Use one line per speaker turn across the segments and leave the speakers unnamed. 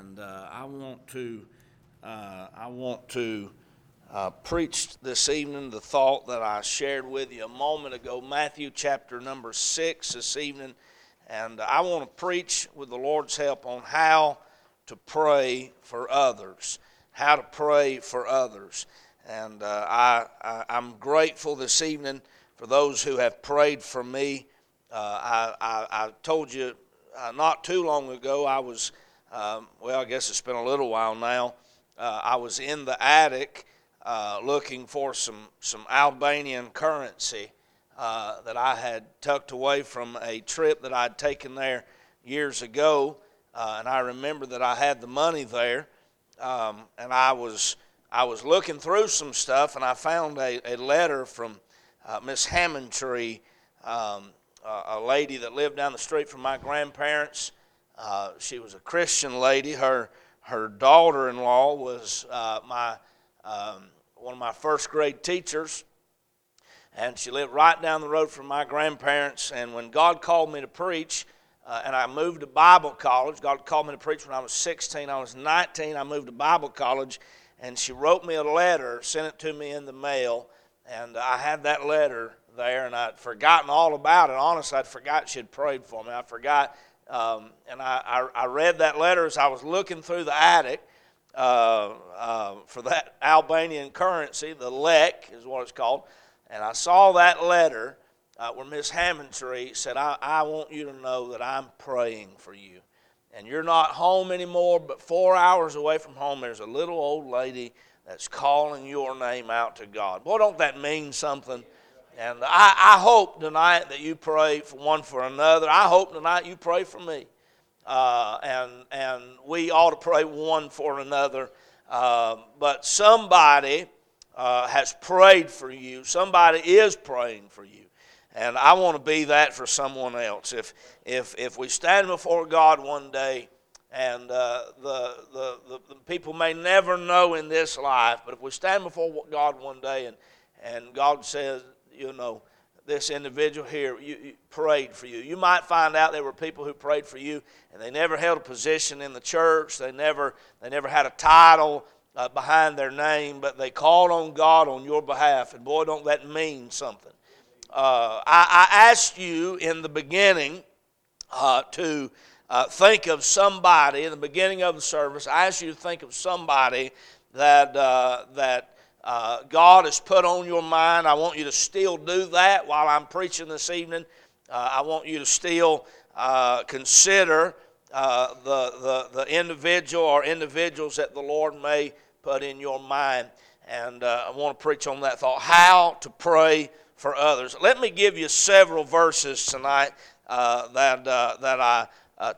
and uh, I want to uh, I want to uh, preach this evening the thought that I shared with you a moment ago, Matthew chapter number six this evening, and I want to preach with the Lord's help on how to pray for others, how to pray for others, and uh, I, I I'm grateful this evening for those who have prayed for me. Uh, I, I, I told you uh, not too long ago, I was, um, well, I guess it's been a little while now. Uh, I was in the attic uh, looking for some, some Albanian currency uh, that I had tucked away from a trip that I'd taken there years ago. Uh, and I remember that I had the money there. Um, and I was, I was looking through some stuff, and I found a, a letter from uh, Miss Hammondtree. Um, a lady that lived down the street from my grandparents. Uh, she was a Christian lady. Her her daughter-in-law was uh, my um, one of my first grade teachers, and she lived right down the road from my grandparents. And when God called me to preach, uh, and I moved to Bible college, God called me to preach when I was 16. I was 19. I moved to Bible college, and she wrote me a letter, sent it to me in the mail, and I had that letter there, and I'd forgotten all about it. Honestly, I'd forgot she'd prayed for me. I forgot, um, and I, I, I, read that letter as I was looking through the attic uh, uh, for that Albanian currency. The lek is what it's called, and I saw that letter uh, where Miss Hammondtree said, I, "I want you to know that I'm praying for you." And you're not home anymore, but four hours away from home, there's a little old lady that's calling your name out to God. Boy, don't that mean something? And I, I hope tonight that you pray for one for another. I hope tonight you pray for me. Uh, and, and we ought to pray one for another. Uh, but somebody uh, has prayed for you, somebody is praying for you. And I want to be that for someone else. If, if, if we stand before God one day, and uh, the, the, the, the, people may never know in this life, but if we stand before God one day and, and God says, you know, this individual here you, you prayed for you. You might find out there were people who prayed for you, and they never held a position in the church. They never they never had a title uh, behind their name, but they called on God on your behalf. And boy, don't that mean something? Uh, I, I, asked you in the beginning uh, to uh, think of somebody in the beginning of the service. I asked you to think of somebody that uh, that uh, God has put on your mind. I want you to still do that while I'm preaching this evening. Uh, I want you to still uh, consider uh, the, the, the individual or individuals that the Lord may put in your mind. And uh, I want to preach on that thought how to pray for others. Let me give you several verses tonight uh, that, that I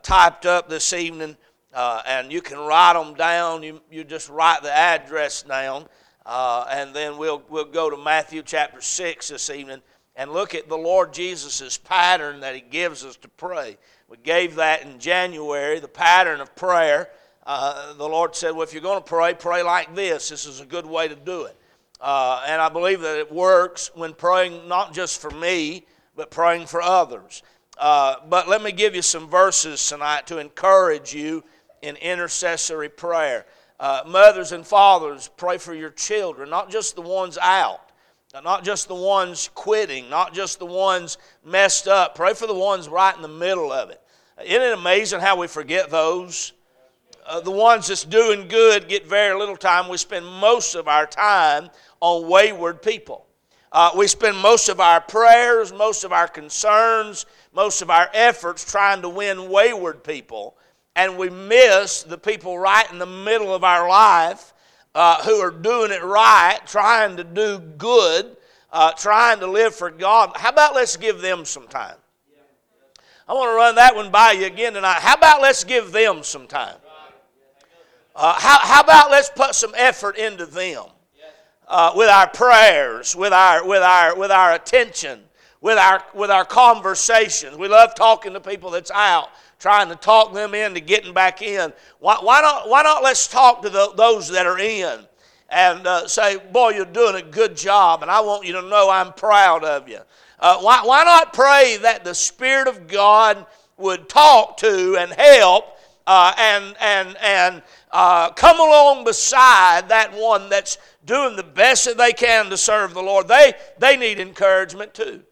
typed up this evening. and you can write them down. You, you just write the address down. Uh, and then we'll, we'll go to Matthew chapter 6 this evening and look at the Lord Jesus' pattern that He gives us to pray. We gave that in January, the pattern of prayer. Uh, the Lord said, Well, if you're going to pray, pray like this. This is a good way to do it. Uh, and I believe that it works when praying not just for me, but praying for others. Uh, but let me give you some verses tonight to encourage you in intercessory prayer. Uh, mothers and fathers, pray for your children, not just the ones out, not just the ones quitting, not just the ones messed up. Pray for the ones right in the middle of it. Isn't it amazing how we forget those? Uh, the ones that's doing good get very little time. We spend most of our time on wayward people. Uh, we spend most of our prayers, most of our concerns, most of our efforts trying to win wayward people and we miss the people right in the middle of our life uh, who are doing it right, trying to do good, uh, trying to live for God. How about let's give them some time? I want to run that one by you again tonight. How about let's give them some time? Uh, how, how about let's put some effort into them uh, with our prayers, with our, with, our, with our attention, with our, with our conversations. We love talking to people that's out trying to talk them into getting back in. Why, why not, why not let's talk to the, those that are in and uh, say, Boy, you're doing a good job, and I want you to know I'm proud of you. Uh, why, why not pray that the Spirit of God would talk to and help uh, and, and, and uh, come along beside that one that's doing the best that they can to serve the Lord. They, they need encouragement too.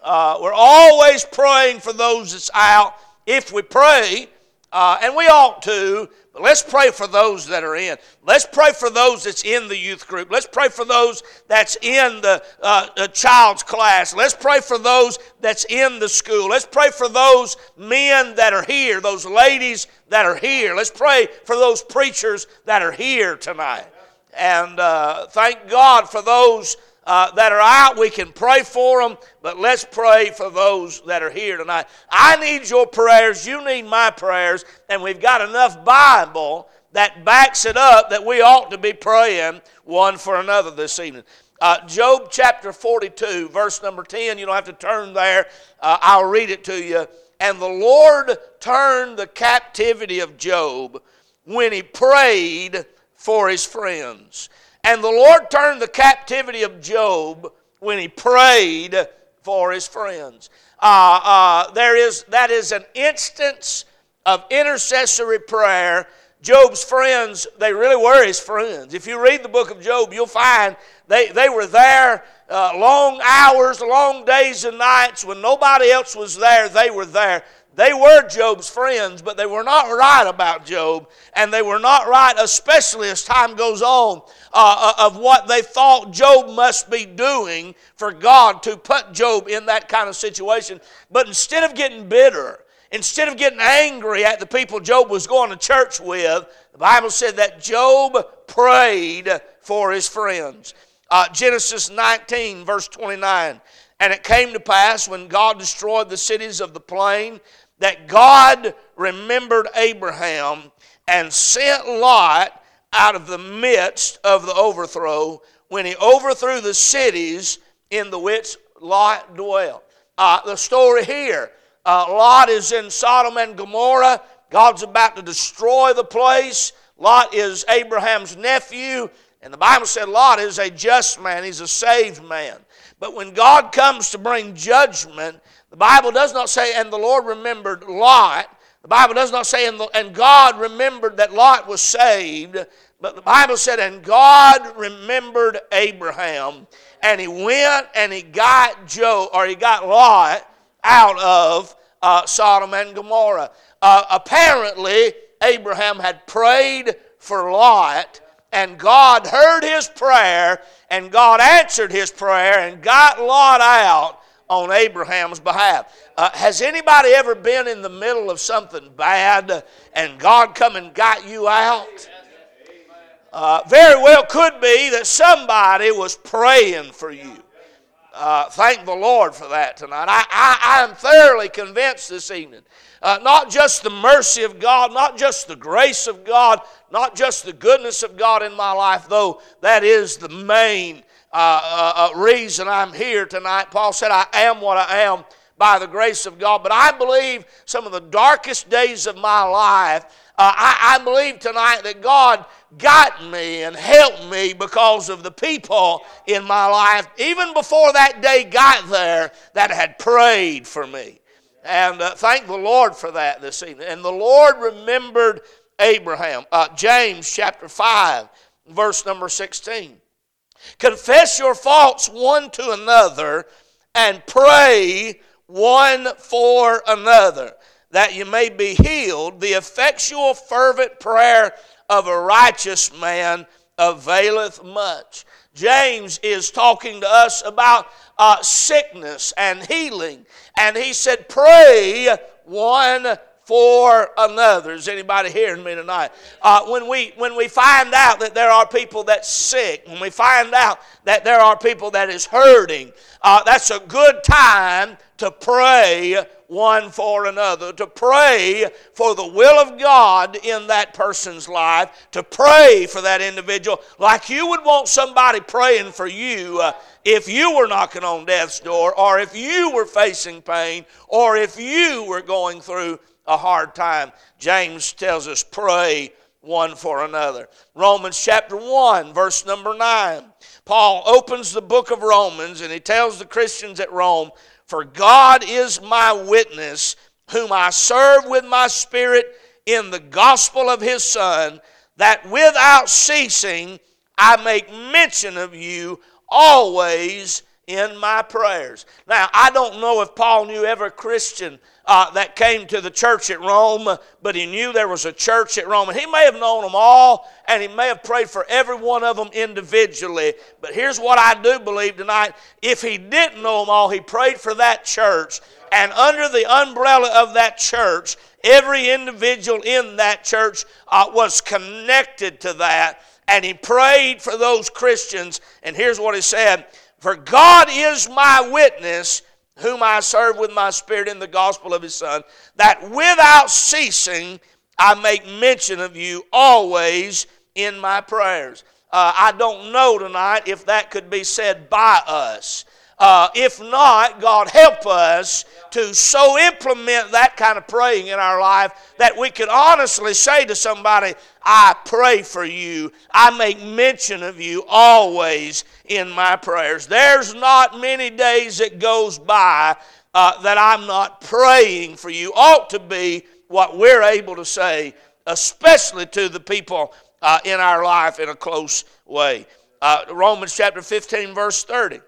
Uh, we're always praying for those that's out. If we pray, uh, and we ought to, let's pray for those that are in. Let's pray for those that's in the youth group. Let's pray for those that's in the, uh, child's class. Let's pray for those that's in the school. Let's pray for those men that are here, those ladies that are here. Let's pray for those preachers that are here tonight. And uh, thank God for those uh, that are out. We can pray for them, but let's pray for those that are here tonight. I need your prayers. You need my prayers. And we've got enough Bible that backs it up that we ought to be praying one for another this evening. Uh, Job chapter 42, verse number 10. You don't have to turn there, uh, I'll read it to you. And the Lord turned the captivity of Job when he prayed for his friends. And the Lord turned the captivity of Job when he prayed for his friends. Uh, uh, there is, that is an instance of intercessory prayer. Job's friends, they really were his friends. If you read the book of Job, you'll find they, they were there uh, long hours, long days and nights. When nobody else was there, they were there. They were Job's friends, but they were not right about Job, and they were not right, especially as time goes on, uh, uh, of what they thought Job must be doing for God to put Job in that kind of situation. But instead of getting bitter, instead of getting angry at the people Job was going to church with, the Bible said that Job prayed for his friends. Uh, Genesis 19, verse 29. And it came to pass when God destroyed the cities of the plain that God remembered Abraham and sent Lot out of the midst of the overthrow when he overthrew the cities in the which Lot dwelt. Uh, the story here uh, Lot is in Sodom and Gomorrah. God's about to destroy the place. Lot is Abraham's nephew, and the Bible said Lot is a just man, he's a saved man. But when God comes to bring judgment, the Bible does not say, and the Lord remembered Lot. The Bible does not say, and, the, and God remembered that Lot was saved. But the Bible said, and God remembered Abraham. And he went and he got Joe, or he got Lot out of uh, Sodom and Gomorrah. Uh, apparently, Abraham had prayed for Lot, and God heard his prayer, and God answered his prayer, and got Lot out on Abraham's behalf. Uh, has anybody ever been in the middle of something bad and God come and got you out? Uh, very well could be that somebody was praying for you. Uh, thank the Lord for that tonight. I, I, I am thoroughly convinced this evening. Uh, not just the mercy of God, not just the grace of God, not just the goodness of God in my life, though that is the main uh, uh, uh, reason I'm here tonight. Paul said, I am what I am by the grace of God. But I believe some of the darkest days of my life, uh, I, I believe tonight that God got me and helped me because of the people in my life, even before that day got there, that had prayed for me. And uh, thank the Lord for that this evening. And the Lord remembered Abraham. Uh, James chapter 5, verse number 16. Confess your faults one to another and pray one for another that you may be healed. The effectual, fervent prayer of a righteous man availeth much. James is talking to us about uh, sickness and healing, and he said, Pray one for another. Is anybody hearing me tonight? Uh, when, we, when we find out that there are people that's sick, when we find out that there are people that is hurting, uh, that's a good time to pray one for another, to pray for the will of God in that person's life, to pray for that individual like you would want somebody praying for you uh, if you were knocking on death's door, or if you were facing pain, or if you were going through a hard time. James tells us, pray one for another. Romans chapter 1, verse number 9. Paul opens the book of Romans and he tells the Christians at Rome, For God is my witness, whom I serve with my spirit in the gospel of his Son, that without ceasing I make mention of you always in my prayers. Now, I don't know if Paul knew every Christian uh, that came to the church at Rome, but he knew there was a church at Rome. And he may have known them all, and he may have prayed for every one of them individually. But here's what I do believe tonight if he didn't know them all, he prayed for that church. And under the umbrella of that church, every individual in that church uh, was connected to that. And he prayed for those Christians. And here's what he said For God is my witness whom I serve with my spirit in the gospel of his Son, that without ceasing I make mention of you always in my prayers. Uh, I don't know tonight if that could be said by us. Uh, if not, God help us to so implement that kind of praying in our life that we could honestly say to somebody, I pray for you. I make mention of you always in my prayers. There's not many days that goes by uh, that I'm not praying for you. Ought to be what we're able to say, especially to the people uh, in our life in a close way. Uh, Romans chapter 15, verse 30.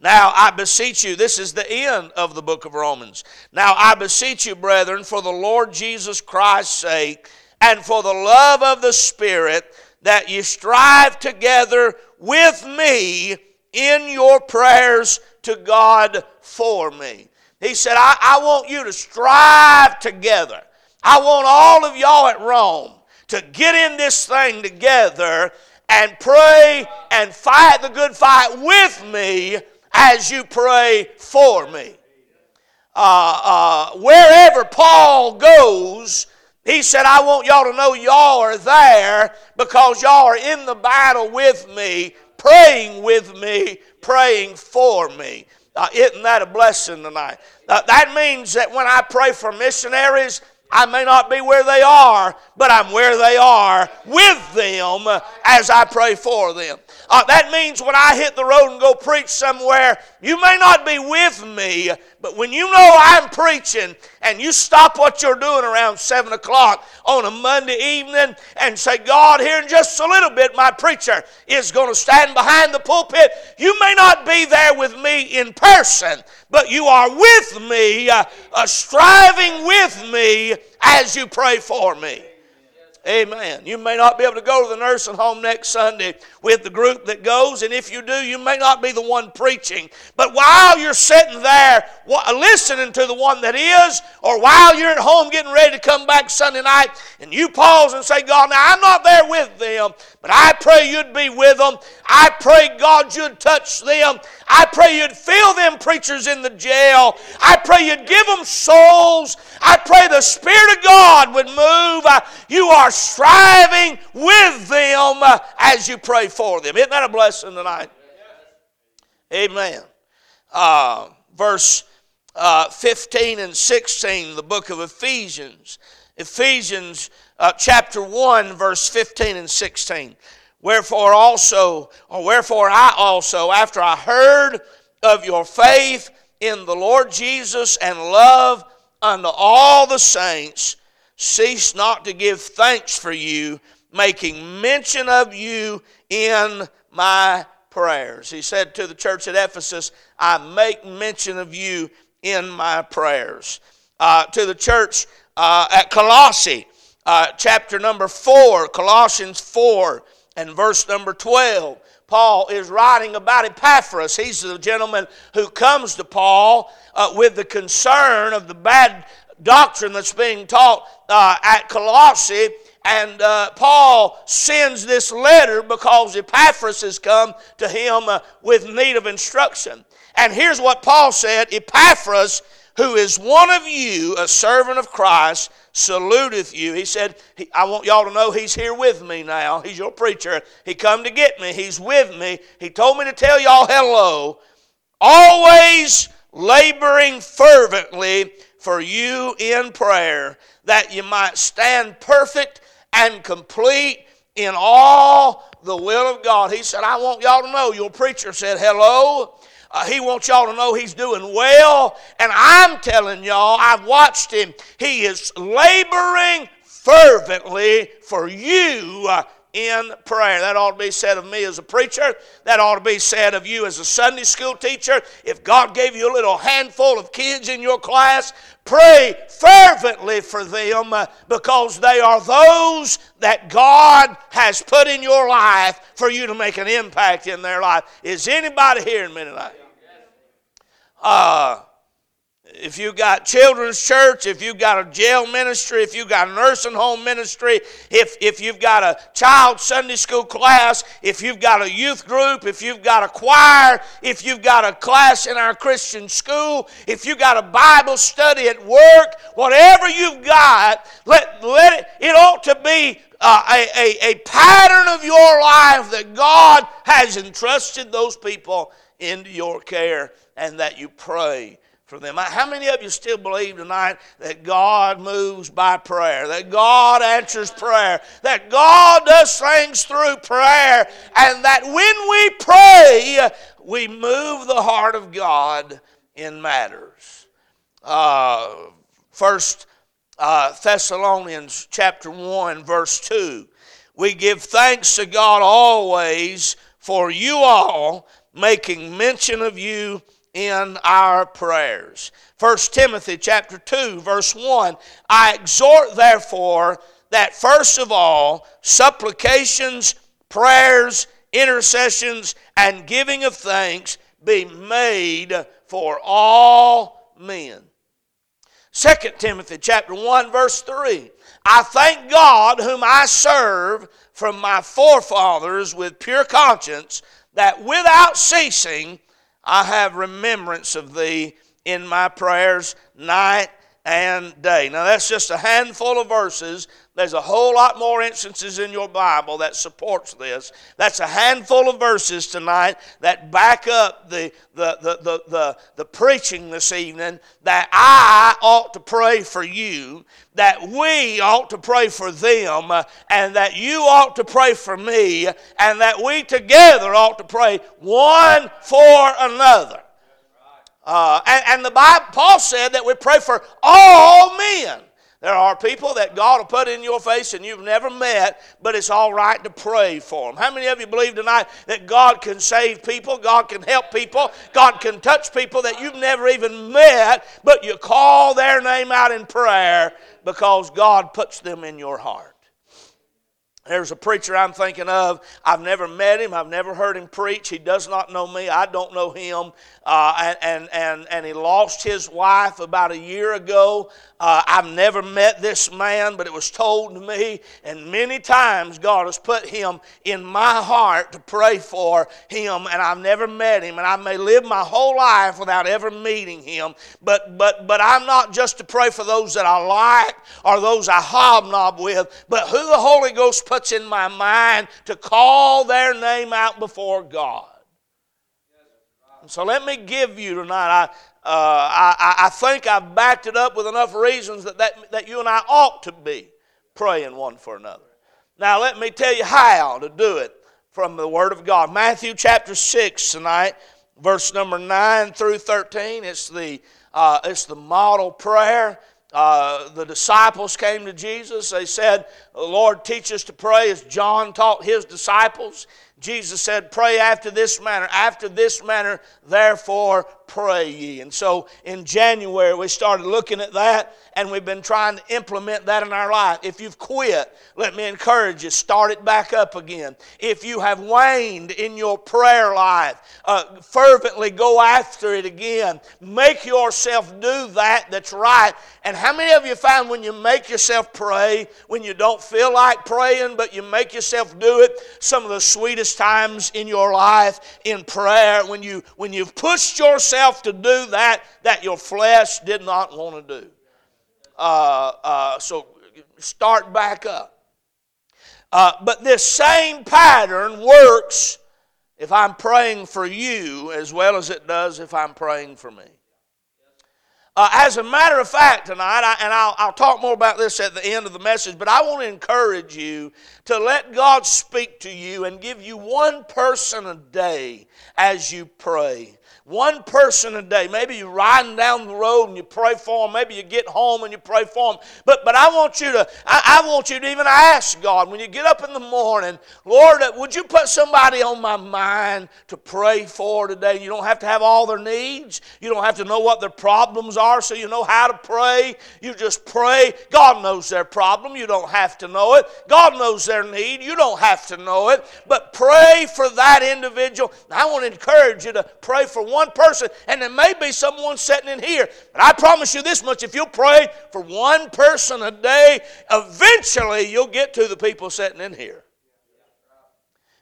Now I beseech you, this is the end of the book of Romans. Now I beseech you, brethren, for the Lord Jesus Christ's sake and for the love of the Spirit, that you strive together with me in your prayers to God for me. He said, I, I want you to strive together. I want all of y'all at Rome to get in this thing together and pray and fight the good fight with me as you pray for me. Uh, uh, wherever Paul goes, he said, I want y'all to know y'all are there because y'all are in the battle with me, praying with me, praying for me. Uh, isn't that a blessing tonight? Uh, that means that when I pray for missionaries, I may not be where they are, but I'm where they are with them as I pray for them. Uh, that means when I hit the road and go preach somewhere, you may not be with me, but when you know I'm preaching and you stop what you're doing around 7 o'clock on a Monday evening and say, God, here in just a little bit, my preacher is going to stand behind the pulpit, you may not be there with me in person, but you are with me, uh, uh, striving with me as you pray for me. Amen. You may not be able to go to the nursing home next Sunday with the group that goes, and if you do, you may not be the one preaching. But while you're sitting there listening to the one that is, or while you're at home getting ready to come back Sunday night, and you pause and say, God, now I'm not there with them, but I pray you'd be with them. I pray, God, you'd touch them. I pray you'd fill them preachers in the jail. I pray you'd give them souls. I pray the Spirit of God would move. Uh, you are striving with them uh, as you pray for them. Isn't that a blessing tonight? Amen. Uh, verse uh, 15 and 16, the book of Ephesians. Ephesians uh, chapter 1, verse 15 and 16. Wherefore also, or wherefore I also, after I heard of your faith in the Lord Jesus and love unto all the saints, cease not to give thanks for you, making mention of you in my prayers. He said to the church at Ephesus, I make mention of you in my prayers. Uh, to the church uh, at Colossae, uh, chapter number 4, Colossians 4 and verse number 12. Paul is writing about Epaphras. He's the gentleman who comes to Paul uh, with the concern of the bad doctrine that's being taught uh, at Colossae. And uh, Paul sends this letter because Epaphras has come to him uh, with need of instruction. And here's what Paul said Epaphras, who is one of you, a servant of Christ, saluteth you. He said, I want y'all to know he's here with me now. He's your preacher. He come to get me. He's with me. He told me to tell y'all hello. Always laboring fervently for you in prayer, that you might stand perfect and complete in all the will of God. He said, I want y'all to know. Your preacher said hello. Uh, he wants y'all to know he's doing well. And I'm telling y'all, I've watched him. He is laboring fervently for you uh, in prayer. That ought to be said of me as a preacher. That ought to be said of you as a Sunday school teacher. If God gave you a little handful of kids in your class, pray fervently for them uh, because they are those that God has put in your life for you to make an impact in their life. Is anybody hearing me tonight? Uh, if you got children's church, if you've got a jail ministry, if you've got a nursing home ministry, if, if you've got a child Sunday school class, if you've got a youth group, if you've got a choir, if you've got a class in our Christian school, if you've got a Bible study at work, whatever you've got, let, let it, it ought to be uh, a, a, a pattern of your life that God has entrusted those people into your care and that you pray them. How many of you still believe tonight that God moves by prayer, that God answers prayer, that God does things through prayer, and that when we pray, we move the heart of God in matters? Uh, first uh, Thessalonians chapter 1, verse 2. We give thanks to God always for you all, making mention of you in our prayers. 1 Timothy chapter 2 verse 1 I exhort therefore that first of all supplications, prayers, intercessions and giving of thanks be made for all men. 2 Timothy chapter 1 verse 3 I thank God whom I serve from my forefathers with pure conscience that without ceasing I have remembrance of thee in my prayers night and day. Now, that's just a handful of verses. There's a whole lot more instances in your Bible that supports this. That's a handful of verses tonight that back up the, the, the, the, the, the preaching this evening that I ought to pray for you, that we ought to pray for them, and that you ought to pray for me, and that we together ought to pray one for another. Uh, and, and the Bible, Paul said that we pray for all men. There are people that God will put in your face and you've never met, but it's all right to pray for them. How many of you believe tonight that God can save people, God can help people, God can touch people that you've never even met, but you call their name out in prayer because God puts them in your heart? There's a preacher I'm thinking of. I've never met him. I've never heard him preach. He does not know me. I don't know him. Uh, and, and, and he lost his wife about a year ago. Uh, I've never met this man, but it was told to me, and many times God has put him in my heart to pray for him, and I've never met him, and I may live my whole life without ever meeting him. But but but I'm not just to pray for those that I like or those I hobnob with, but who the Holy Ghost puts in my mind to call their name out before God. So let me give you tonight. I, uh, I, I think I've backed it up with enough reasons that, that, that you and I ought to be praying one for another. Now, let me tell you how to do it from the Word of God. Matthew chapter 6 tonight, verse number 9 through 13. It's the, uh, it's the model prayer. Uh, the disciples came to Jesus. They said, Lord, teach us to pray as John taught his disciples. Jesus said, Pray after this manner. After this manner, therefore, pray ye. And so in January, we started looking at that and we've been trying to implement that in our life. If you've quit, let me encourage you, start it back up again. If you have waned in your prayer life, uh, fervently go after it again. Make yourself do that that's right. And how many of you find when you make yourself pray, when you don't feel like praying, but you make yourself do it, some of the sweetest times in your life in prayer, when, you, when you've pushed yourself to do that, that your flesh did not want to do. Uh, uh, so start back up. Uh, but this same pattern works if I'm praying for you as well as it does if I'm praying for me. Uh, as a matter of fact, tonight, I, and I'll, I'll talk more about this at the end of the message, but I want to encourage you to let God speak to you and give you one person a day as you pray. One person a day. Maybe you're riding down the road and you pray for them. Maybe you get home and you pray for them. But, but I want you to, I, I want you to even ask God when you get up in the morning, Lord, uh, would you put somebody on my mind to pray for today? You don't have to have all their needs. You don't have to know what their problems are so you know how to pray. You just pray. God knows their problem. You don't have to know it. God knows their need. You don't have to know it. But pray for that individual. I want to encourage you to pray for one person, and there may be someone sitting in here. But I promise you this much if you'll pray for one person a day, eventually you'll get to the people sitting in here.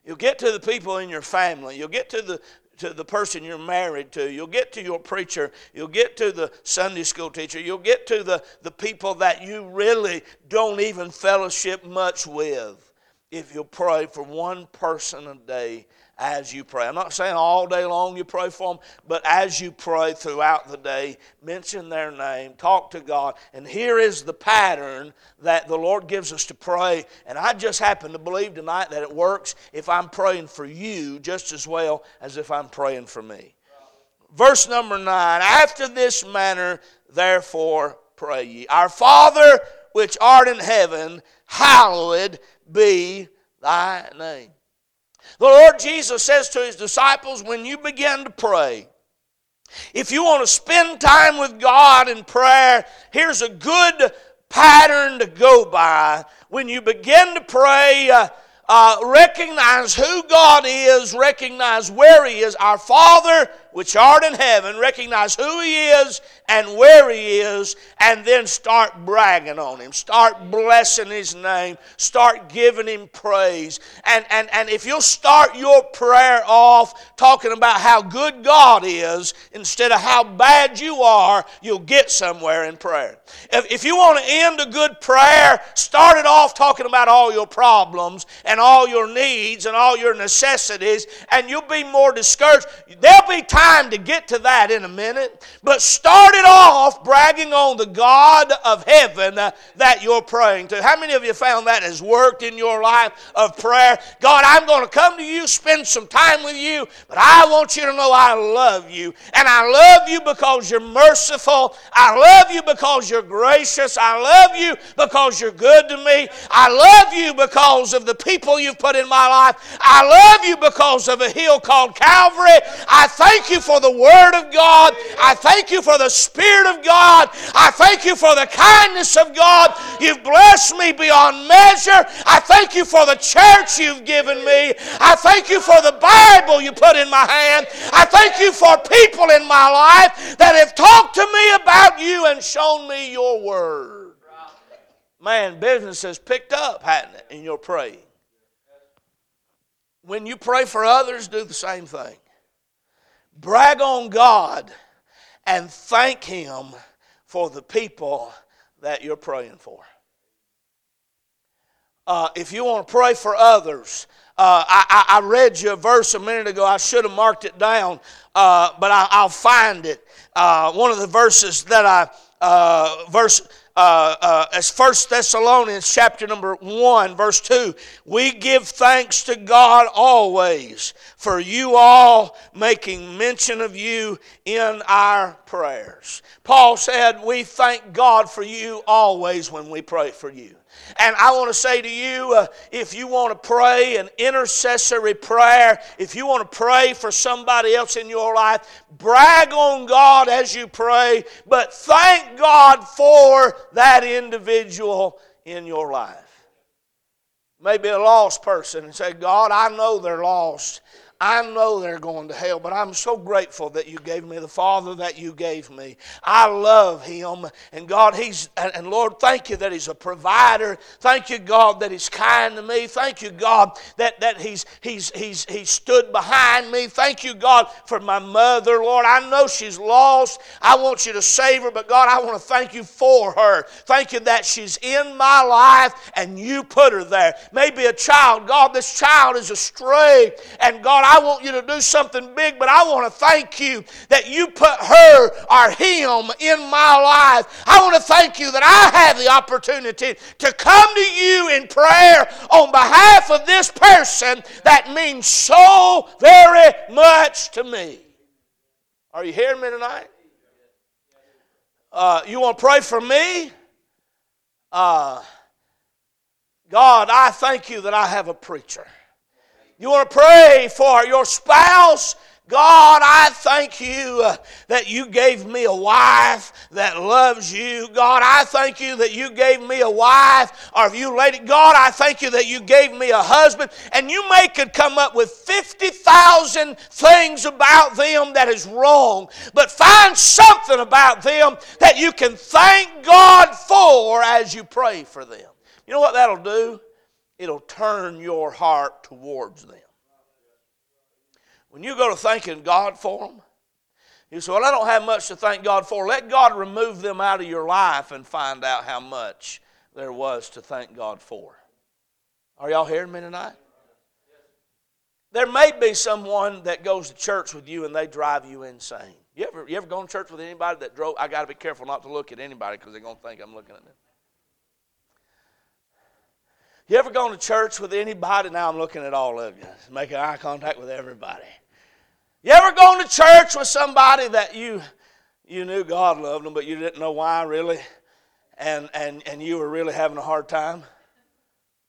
You'll get to the people in your family. You'll get to the to the person you're married to. You'll get to your preacher. You'll get to the Sunday school teacher. You'll get to the, the people that you really don't even fellowship much with if you'll pray for one person a day as you pray. I'm not saying all day long you pray for them, but as you pray throughout the day, mention their name, talk to God. And here is the pattern that the Lord gives us to pray. And I just happen to believe tonight that it works if I'm praying for you just as well as if I'm praying for me. Verse number nine After this manner, therefore, pray ye. Our Father which art in heaven, hallowed be thy name. The Lord Jesus says to his disciples, when you begin to pray, if you want to spend time with God in prayer, here's a good pattern to go by. When you begin to pray, uh, uh, recognize who God is, recognize where He is. Our Father which art in heaven, recognize who He is and where He is, and then start bragging on Him. Start blessing His name. Start giving Him praise. And, and, and if you'll start your prayer off talking about how good God is instead of how bad you are, you'll get somewhere in prayer. If, if you want to end a good prayer, start it off talking about all your problems and all your needs and all your necessities, and you'll be more discouraged. There'll be time to get to that in a minute, but start it off bragging on the God of heaven that you're praying to. How many of you found that has worked in your life of prayer? God, I'm going to come to you, spend some time with you, but I want you to know I love you. And I love you because you're merciful. I love you because you're gracious. I love you because you're good to me. I love you because of the people you've put in my life. I love you because of a hill called Calvary. I thank you for the Word of God. I thank you for the Spirit of God. I thank you for the kindness of God. You've blessed me beyond measure. I thank you for the church you've given me. I thank you for the Bible you put in my hand. I thank you for people in my life that have talked to me about you and shown me your Word. Man, business has picked up, hasn't it, in your praying? When you pray for others, do the same thing brag on God and thank Him for the people that you're praying for. Uh, if you want to pray for others, uh, I, I, read you a verse a minute ago. I should have marked it down, uh, but I, will find it. Uh, one of the verses that I, uh, verse uh, uh, as First Thessalonians chapter number 1, verse 2, we give thanks to God always for you all making mention of you in our prayers. Paul said, We thank God for you always when we pray for you. And I want to say to you uh, if you want to pray an intercessory prayer, if you want to pray for somebody else in your life, brag on God as you pray, but thank God for that individual in your life. Maybe a lost person and say, God, I know they're lost. I know they're going to hell, but I'm so grateful that you gave me the Father that you gave me. I love Him. And God, He's, and Lord, thank you that He's a provider. Thank you, God, that He's kind to me. Thank you, God, that, that He's, he's, he's, he's stood behind me. Thank you, God, for my mother. Lord, I know she's lost. I want you to save her, but God, I want to thank you for her. Thank you that she's in my life and you put her there. Maybe a child. God, this child is astray. And God, I want you to do something big, but I want to thank you that you put her or him in my life. I want to thank you that I have the opportunity to come to you in prayer on behalf of this person that means so very much to me. Are you hearing me tonight? Uh, you want to pray for me? Uh, God, I thank you that I have a preacher. You want to pray for your spouse? God, I thank you uh, that you gave me a wife that loves you. God, I thank you that you gave me a wife, or if you lady, God, I thank you that you gave me a husband. And you may could come up with 50,000 things about them that is wrong, but find something about them that you can thank God for as you pray for them. You know what that'll do? It'll turn your heart towards them. When you go to thanking God for them, you say, Well, I don't have much to thank God for. Let God remove them out of your life and find out how much there was to thank God for. Are y'all hearing me tonight? There may be someone that goes to church with you and they drive you insane. You ever, you ever gone to church with anybody that drove? I got to be careful not to look at anybody because they're going to think I'm looking at them. You ever gone to church with anybody? Now I'm looking at all of you, making eye contact with everybody. You ever gone to church with somebody that you you knew God loved them, but you didn't know why really, and and and you were really having a hard time?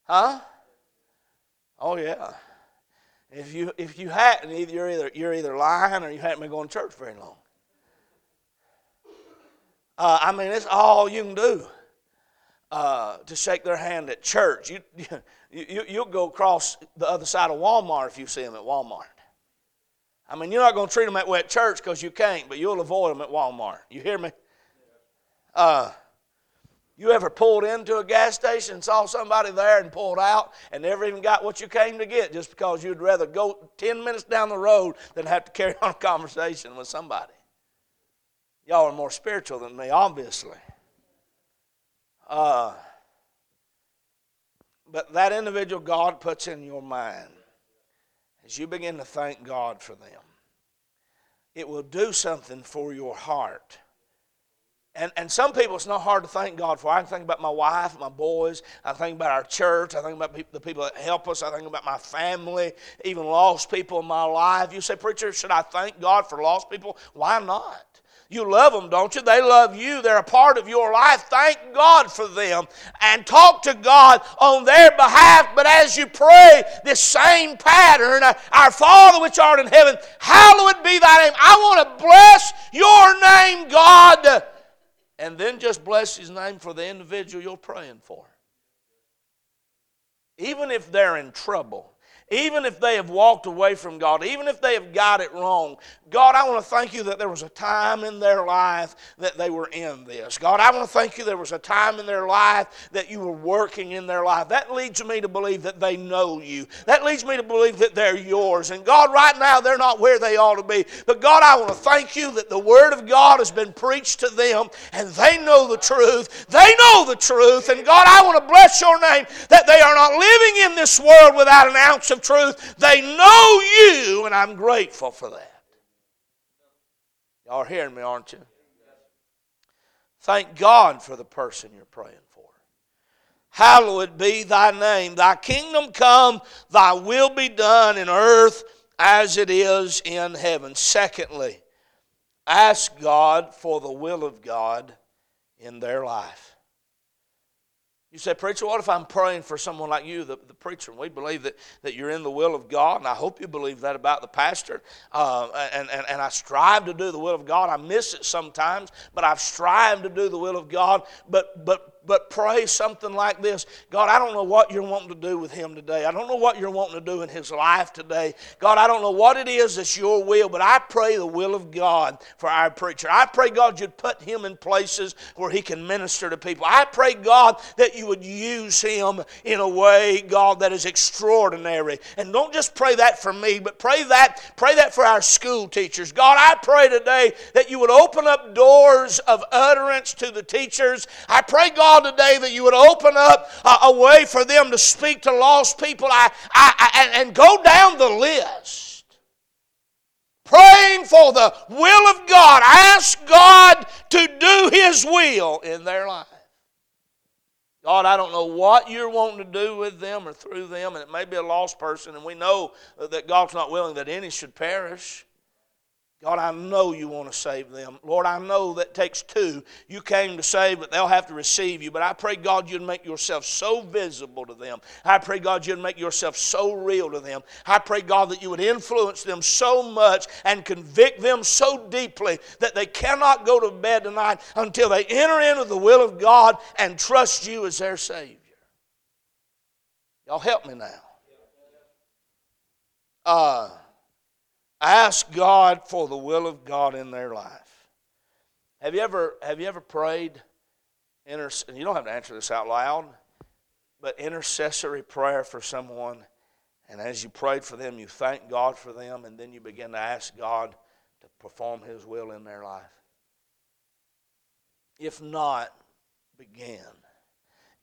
Huh? Oh yeah. If you if you hadn't, either you're either you're either lying or you hadn't been going to church very long. Uh, I mean, it's all you can do uh, to shake their hand at church. You, you, you'll go across the other side of Walmart if you see them at Walmart. I mean, you're not going to treat them that way at church because you can't, but you'll avoid them at Walmart. You hear me? Uh, you ever pulled into a gas station and saw somebody there and pulled out and never even got what you came to get just because you'd rather go 10 minutes down the road than have to carry on a conversation with somebody? Y'all are more spiritual than me, obviously. Uh, but that individual God puts in your mind as you begin to thank God for them, it will do something for your heart. And, and some people, it's not hard to thank God for. I can think about my wife, my boys. I think about our church. I think about the people that help us. I think about my family, even lost people in my life. You say, Preacher, should I thank God for lost people? Why not? You love them, don't you? They love you. They're a part of your life. Thank God for them and talk to God on their behalf. But as you pray this same pattern, uh, Our Father which art in heaven, hallowed be thy name. I want to bless your name, God. And then just bless his name for the individual you're praying for. Even if they're in trouble even if they have walked away from God, even if they have got it wrong, God, I want to thank you that there was a time in their life that they were in this. God, I want to thank you there was a time in their life that you were working in their life. That leads me to believe that they know you. That leads me to believe that they're yours. And God, right now, they're not where they ought to be. But God, I want to thank you that the Word of God has been preached to them and they know the truth. They know the truth. And God, I want to bless your name that they are not living in this world without an ounce of truth. They know you, and I'm grateful for that. Y'all are hearing me, aren't you? Thank God for the person you're praying for. Hallowed be thy name. Thy kingdom come, thy will be done in earth as it is in heaven. Secondly, ask God for the will of God in their life. You say, Preacher, what if I'm praying for someone like you, the, the preacher? And we believe that, that you're in the will of God, and I hope you believe that about the pastor. Uh, and, and, and I strive to do the will of God. I miss it sometimes, but I've strived to do the will of God. But, but but pray something like this God, I don't know what you're wanting to do with him today. I don't know what you're wanting to do in his life today. God, I don't know what it is that's your will, but I pray the will of God for our preacher. I pray, God, you'd put him in places where he can minister to people. I pray, God, that you would use him in a way, God, that is extraordinary. And don't just pray that for me, but pray that, pray that for our school teachers. God, I pray today that you would open up doors of utterance to the teachers. I pray, God, God today that you would open up a, way for them to speak to lost people I, I, I, and go down the list. Praying for the will of God. Ask God to do His will in their life. God, I don't know what you're wanting to do with them or through them, and it may be a lost person, and we know that God's not willing that any should perish. God, I know you want to save them. Lord, I know that takes two. You came to save, but they'll have to receive you. But I pray, God, you'd make yourself so visible to them. I pray, God, you'd make yourself so real to them. I pray, God, that you would influence them so much and convict them so deeply that they cannot go to bed tonight until they enter into the will of God and trust you as their Savior. Y'all help me now. Uh, Ask God for the will of God in their life. Have you ever, have you ever prayed? Inter- you don't have to answer this out loud, but intercessory prayer for someone, and as you prayed for them, you thank God for them, and then you begin to ask God to perform His will in their life. If not, begin.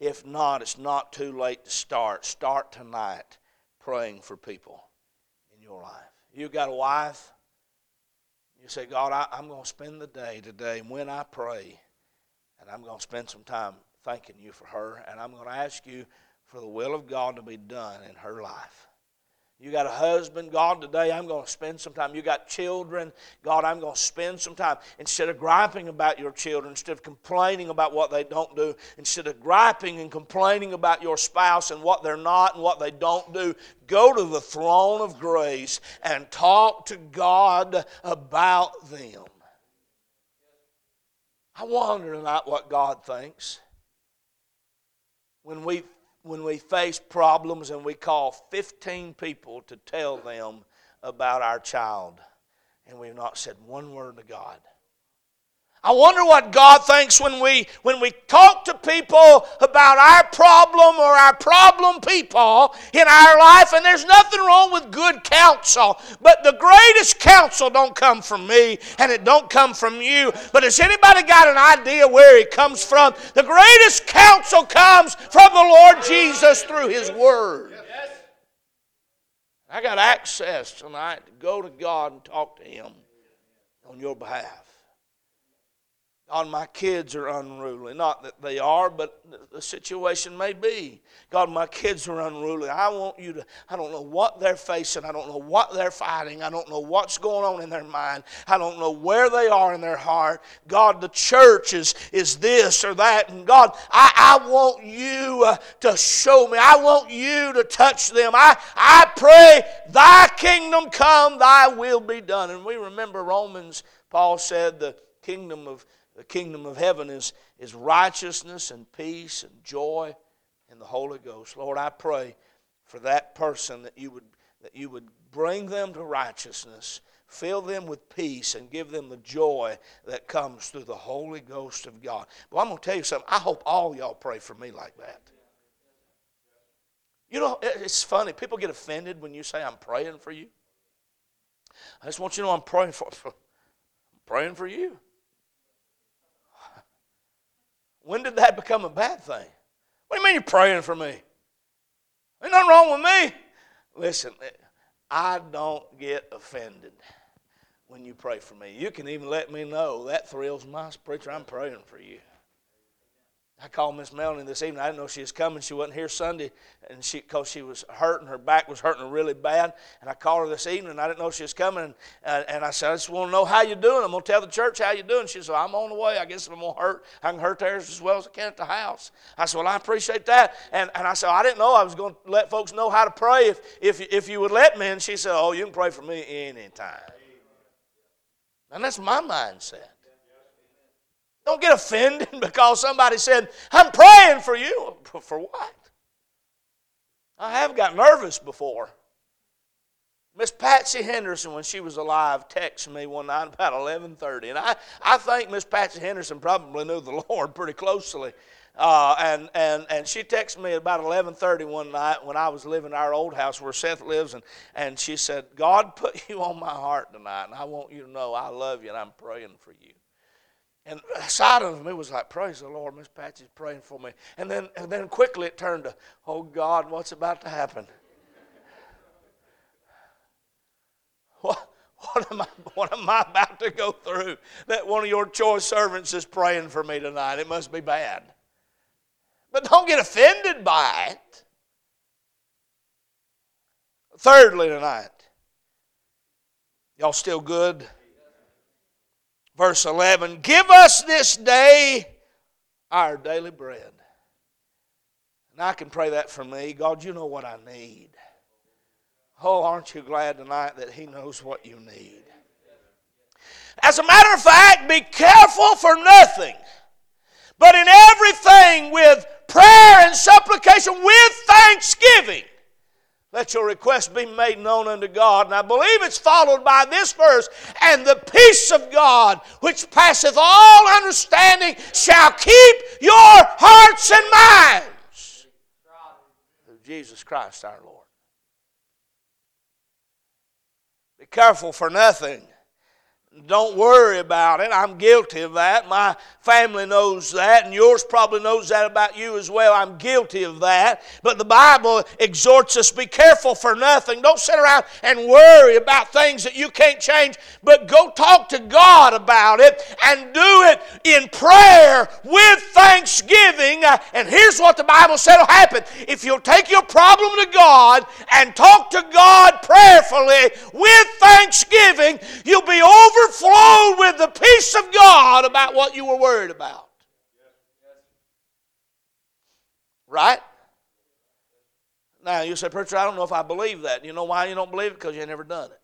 If not, it's not too late to start. Start tonight praying for people in your life you got a wife, you say, God, I, am going to spend the day today when I pray, and I'm going to spend some time thanking you for her, and I'm going to ask you for the will of God to be done in her life. You got a husband, God, today I'm going to spend some time. You got children, God, I'm going to spend some time. Instead of griping about your children, instead of complaining about what they don't do, instead of griping and complaining about your spouse and what they're not and what they don't do, go to the throne of grace and talk to God about them. I wonder tonight what God thinks when we when we face problems and we call 15 people to tell them about our child, and we've not said one word to God. I wonder what God thinks when we when we talk to people about our problem or our problem people in our life and there's nothing wrong with good counsel but the greatest counsel don't come from me and it don't come from you. But has anybody got an idea where it comes from? The greatest counsel comes from the Lord Jesus through his word. I got access tonight to go to God and talk to him on your behalf God, my kids are unruly. Not that they are, but the situation may be. God, my kids are unruly. I want you to, I don't know what they're facing. I don't know what they're fighting. I don't know what's going on in their mind. I don't know where they are in their heart. God, the church is, is this or that. And God, I, I want you uh, to show me. I want you to touch them. I, I pray, thy kingdom come, thy will be done. And we remember Romans, Paul said, the kingdom of the kingdom of heaven is, is righteousness and peace and joy in the Holy Ghost. Lord, I pray for that person that you would, that you would bring them to righteousness, fill them with peace, and give them the joy that comes through the Holy Ghost of God. Well, I'm going to tell you something. I hope all y'all pray for me like that. You know, it's funny. People get offended when you say, I'm praying for you. I just want you to know I'm praying for, for I'm praying for you. When did that become a bad thing? What do you mean you're praying for me? Ain't nothing wrong with me. Listen, I don't get offended when you pray for me. You can even let me know. That thrills my preacher. I'm praying for you. I called Miss Melanie this evening. I didn't know she was coming. She wasn't here Sunday, and she because she was hurting, her back was hurting her really bad. And I called her this evening. I didn't know she was coming, and, uh, and I said, I just want to know how you're doing. I'm gonna tell the church how you're doing. She said, I'm on the way. I guess I'm gonna hurt, I can hurt theirs as well as I can at the house. I said, Well, I appreciate that. And, and I said, I didn't know I was to let folks know how to pray if if if you would let me. And she said, Oh, you can pray for me anytime. And that's my mindset. Don't get offended because somebody said, I'm praying for you. For what? I have got nervous before. Miss Patsy Henderson, when she was alive, texted me one night about 11:30, and I, I think Miss Patsy Henderson probably knew the Lord pretty closely, uh, and and and she texted me about 11:30 one night when I was living in our old house where Seth lives, and and she said, "God put you on my heart tonight, and I want you to know I love you and I'm praying for you." And side of me was like, Praise the Lord, Miss Patsy's praying for me. And then, and then quickly it turned to, Oh God, what's about to happen? What, what, am I, what am I about to go through that one of your choice servants is praying for me tonight? It must be bad. But don't get offended by it. Thirdly, tonight, y'all still good? Verse 11 Give us this day our daily bread. And I can pray that for me. God, you know what I need. Oh, aren't you glad tonight that He knows what you need? As a matter of fact, be careful for nothing, but in everything with prayer and supplication with thanksgiving. Let your request be made known unto God. And I believe it's followed by this verse And the peace of God, which passeth all understanding, shall keep your hearts and minds. Through Jesus Christ our Lord. Be careful for nothing don't worry about it. I'm guilty of that. My family knows that, and yours probably knows that about you as well. I'm guilty of that. But the Bible exhorts us be careful for nothing. Don't sit around and worry about things that you can't change, but go talk to God about it and do it in prayer with thanksgiving. And here's what the Bible said will happen if you'll take your problem to God and talk to God prayerfully with thanksgiving, you'll be over overflowed with the peace of God about what you were worried about. Right? Now, you say, Preacher, I don't know if I believe that. You know why you don't believe it? Because you've never done it.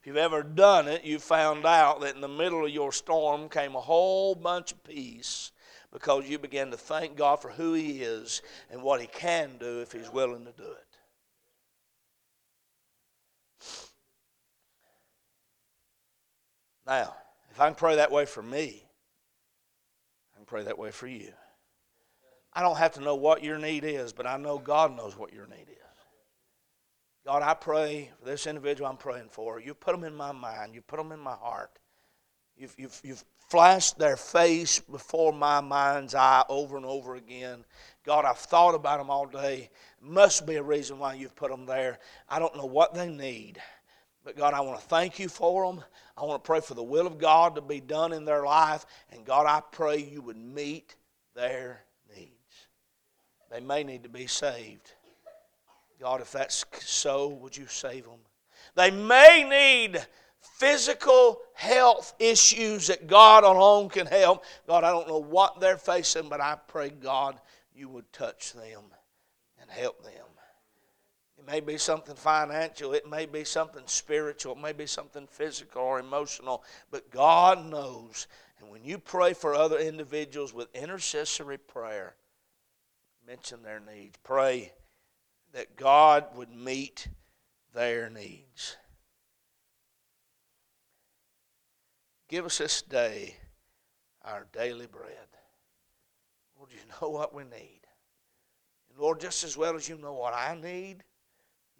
If you've ever done it, you found out that in the middle of your storm came a whole bunch of peace because you began to thank God for who He is and what He can do if He's willing to do it. Now, if I can pray that way for me, I can pray that way for you. I don't have to know what your need is, but I know God knows what your need is. God, I pray for this individual I'm praying for. You put them in my mind, you put them in my heart. You've, you've, you've flashed their face before my mind's eye over and over again. God, I've thought about them all day. Must be a reason why you've put them there. I don't know what they need. But God, I want to thank you for them. I want to pray for the will of God to be done in their life. And God, I pray you would meet their needs. They may need to be saved. God, if that's so, would you save them? They may need physical health issues that God alone can help. God, I don't know what they're facing, but I pray, God, you would touch them and help them may be something financial, it may be something spiritual, it may be something physical or emotional, but God knows. And when you pray for other individuals with intercessory prayer, mention their needs. Pray that God would meet their needs. Give us this day our daily bread. Lord, you know what we need. And Lord, just as well as you know what I need,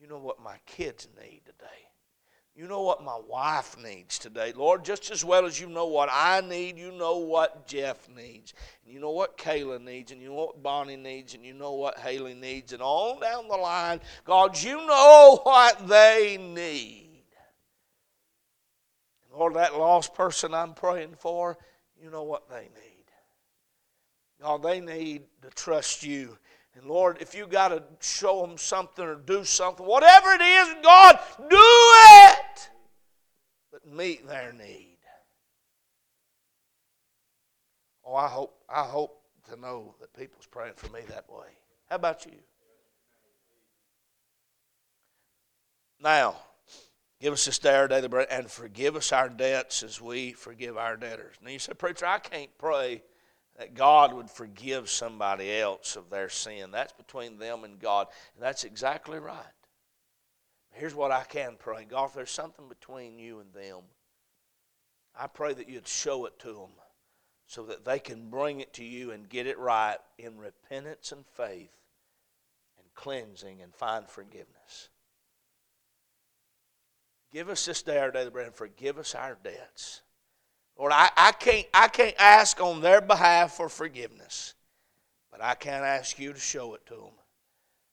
you know what my kids need today. You know what my wife needs today. Lord, just as well as you know what I need, you know what Jeff needs. And you know what Kayla needs, and you know what Bonnie needs, and you know what Haley needs, and on down the line, God, you know what they need. And Lord, that lost person I'm praying for, you know what they need. God, they need to trust you and Lord, if you got to show them something or do something, whatever it is, God, do it. But meet their need. Oh, I hope I hope to know that people's praying for me that way. How about you? Now, give us this day our daily bread and forgive us our debts as we forgive our debtors. Now you say, Preacher, I can't pray that God would forgive somebody else of their sin. That's between them and God. And that's exactly right. Here's what I can pray God, if there's something between you and them, I pray that you'd show it to them so that they can bring it to you and get it right in repentance and faith and cleansing and find forgiveness. Give us this day our daily bread and forgive us our debts Lord, I, I, can't, I can't ask on their behalf for forgiveness, but I can ask you to show it to them.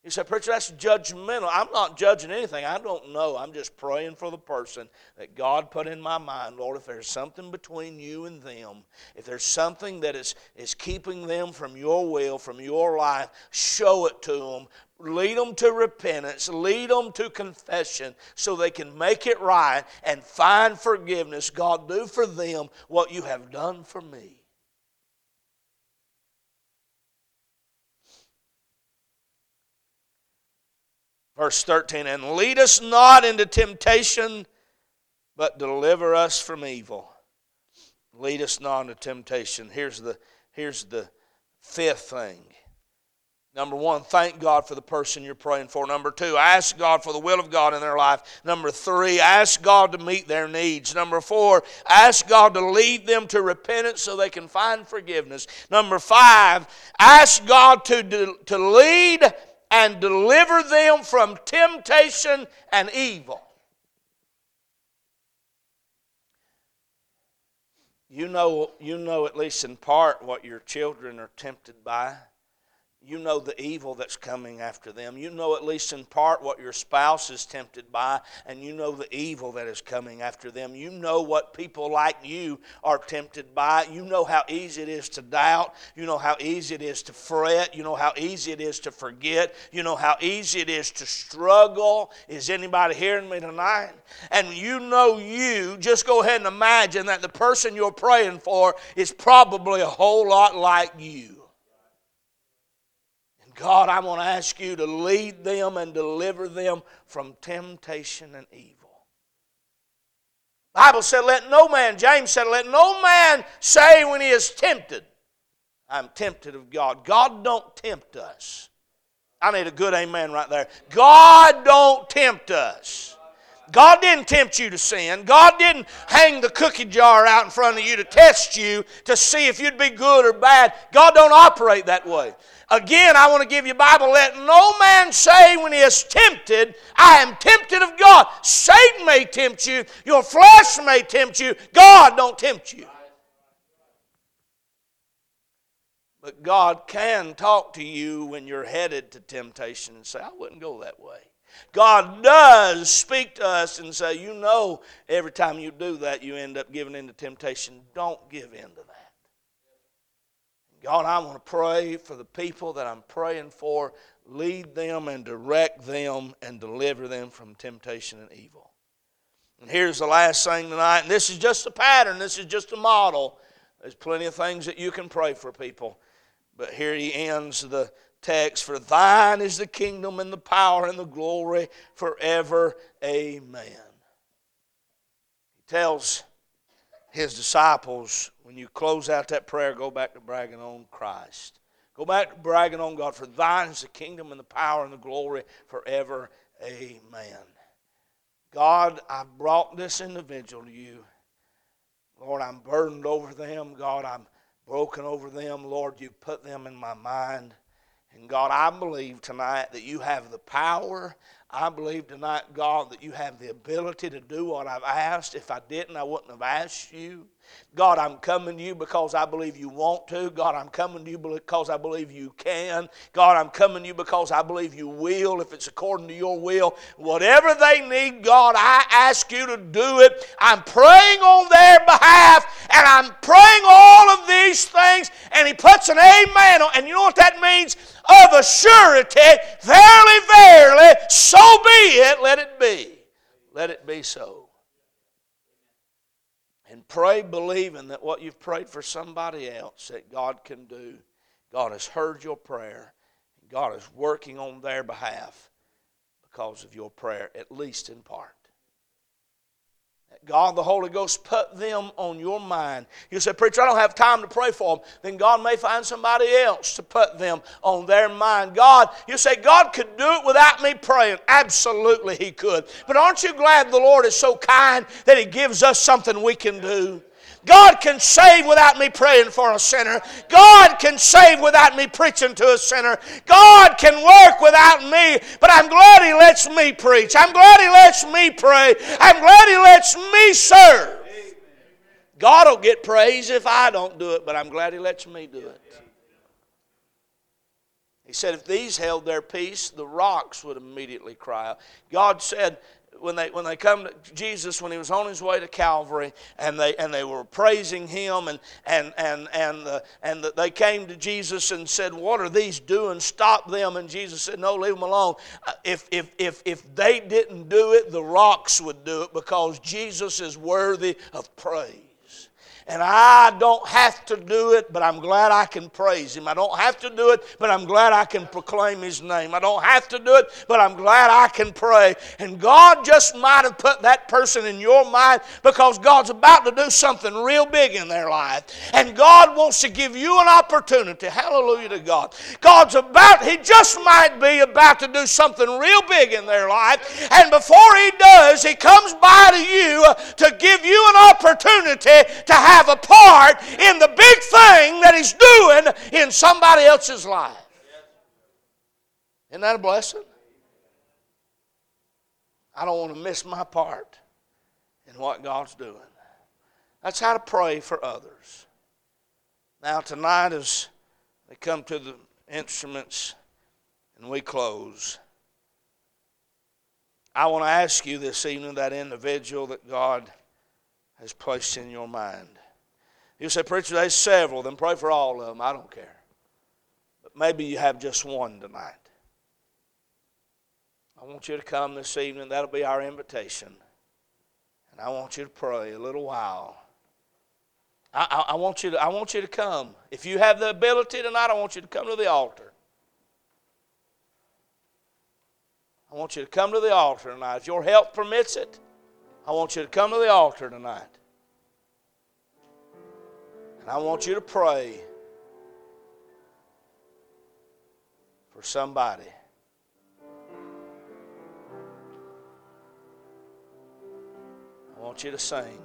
You say, Preacher, that's judgmental. I'm not judging anything. I don't know. I'm just praying for the person that God put in my mind. Lord, if there's something between you and them, if there's something that is, is keeping them from your will, from your life, show it to them. Lead them to repentance, lead them to confession so they can make it right and find forgiveness. God, do for them what you have done for me. Verse 13, and lead us not into temptation, but deliver us from evil. Lead us not into temptation. Here's the, here's the fifth thing. Number one, thank God for the person you're praying for. Number two, ask God for the will of God in their life. Number three, ask God to meet their needs. Number four, ask God to lead them to repentance so they can find forgiveness. Number five, ask God to, to lead and deliver them from temptation and evil. You know, you know at least in part what your children are tempted by you know the evil that's coming after them. You know, at least in part, what your spouse is tempted by, and you know the evil that is coming after them. You know what people like you are tempted by. You know how easy it is to doubt. You know how easy it is to fret. You know how easy it is to forget. You know how easy it is to struggle. Is anybody hearing me tonight? And you know you, just go ahead and imagine that the person you're praying for is probably a whole lot like you. God, I want to ask you to lead them and deliver them from temptation and evil. Bible said, let no man, James said, let no man say when he is tempted, I'm tempted of God. God don't tempt us. I need a good amen right there. God don't tempt us. God didn't tempt you to sin. God didn't hang the cookie jar out in front of you to test you to see if you'd be good or bad. God don't operate that way. Again, I want to give you Bible. Let no man say when he is tempted, I am tempted of God. Satan may tempt you, your flesh may tempt you. God don't tempt you. But God can talk to you when you're headed to temptation and say, I wouldn't go that way. God does speak to us and say, You know, every time you do that, you end up giving in to temptation. Don't give in to that. God, I want to pray for the people that I'm praying for. Lead them and direct them and deliver them from temptation and evil. And here's the last thing tonight, and this is just a pattern, this is just a model. There's plenty of things that you can pray for people. But here he ends the text For thine is the kingdom and the power and the glory forever. Amen. He tells his disciples, when you close out that prayer, go back to bragging on Christ. Go back to bragging on God, for thine is the kingdom and the power and the glory forever. Amen. God, I brought this individual to you. Lord, I'm burdened over them. God, I'm broken over them. Lord, you put them in my mind. And God, I believe tonight that you have the power I believe tonight, God, that you have the ability to do what I've asked. If I didn't, I wouldn't have asked you. God, I'm coming to you because I believe you want to. God, I'm coming to you because I believe you can. God, I'm coming to you because I believe you will, if it's according to your will. Whatever they need, God, I ask you to do it. I'm praying on their behalf, and I'm praying all of these things, and He puts an amen on. And you know what that means? Of a surety, verily, verily, so be it, let it be. Let it be so and pray believing that what you've prayed for somebody else that God can do. God has heard your prayer. God is working on their behalf because of your prayer, at least in part. God, the Holy Ghost, put them on your mind. You say, Preacher, I don't have time to pray for them. Then God may find somebody else to put them on their mind. God, you say, God could do it without me praying. Absolutely, He could. But aren't you glad the Lord is so kind that He gives us something we can do? God can save without me praying for a sinner. God can save without me preaching to a sinner. God can work without me, but I'm glad He lets me preach. I'm glad He lets me pray. I'm glad He lets me serve. God will get praise if I don't do it, but I'm glad He lets me do it. He said, if these held their peace, the rocks would immediately cry out. God said, when they when they come to Jesus when he was on his way to Calvary and they and they were praising him and and and and the, and the, they came to Jesus and said what are these doing? Stop them. And Jesus said no leave them alone. Uh, if if if if they didn't do it the rocks would do it because Jesus is worthy of praise and I don't have to do it, but I'm glad I can praise Him. I don't have to do it, but I'm glad I can proclaim His name. I don't have to do it, but I'm glad I can pray. And God just might have put that person in your mind because God's about to do something real big in their life. And God wants to give you an opportunity. Hallelujah to God. God's about, He just might be about to do something real big in their life. And before He does, He comes by to you to give you an opportunity to have have a part in the big thing that He's doing in somebody else's life. Isn't that a blessing? I don't want to miss my part in what God's doing. That's how to pray for others. Now, tonight, as they come to the instruments and we close, I want to ask you this evening that individual that God has placed in your mind. You say, Preacher, there's several. Then pray for all of them. I don't care. But maybe you have just one tonight. I want you to come this evening. That'll be our invitation. And I want you to pray a little while. I, I, I, want you to, I want you to come. If you have the ability tonight, I want you to come to the altar. I want you to come to the altar tonight. If your health permits it, I want you to come to the altar tonight. And I want you to pray for somebody. I want you to sing.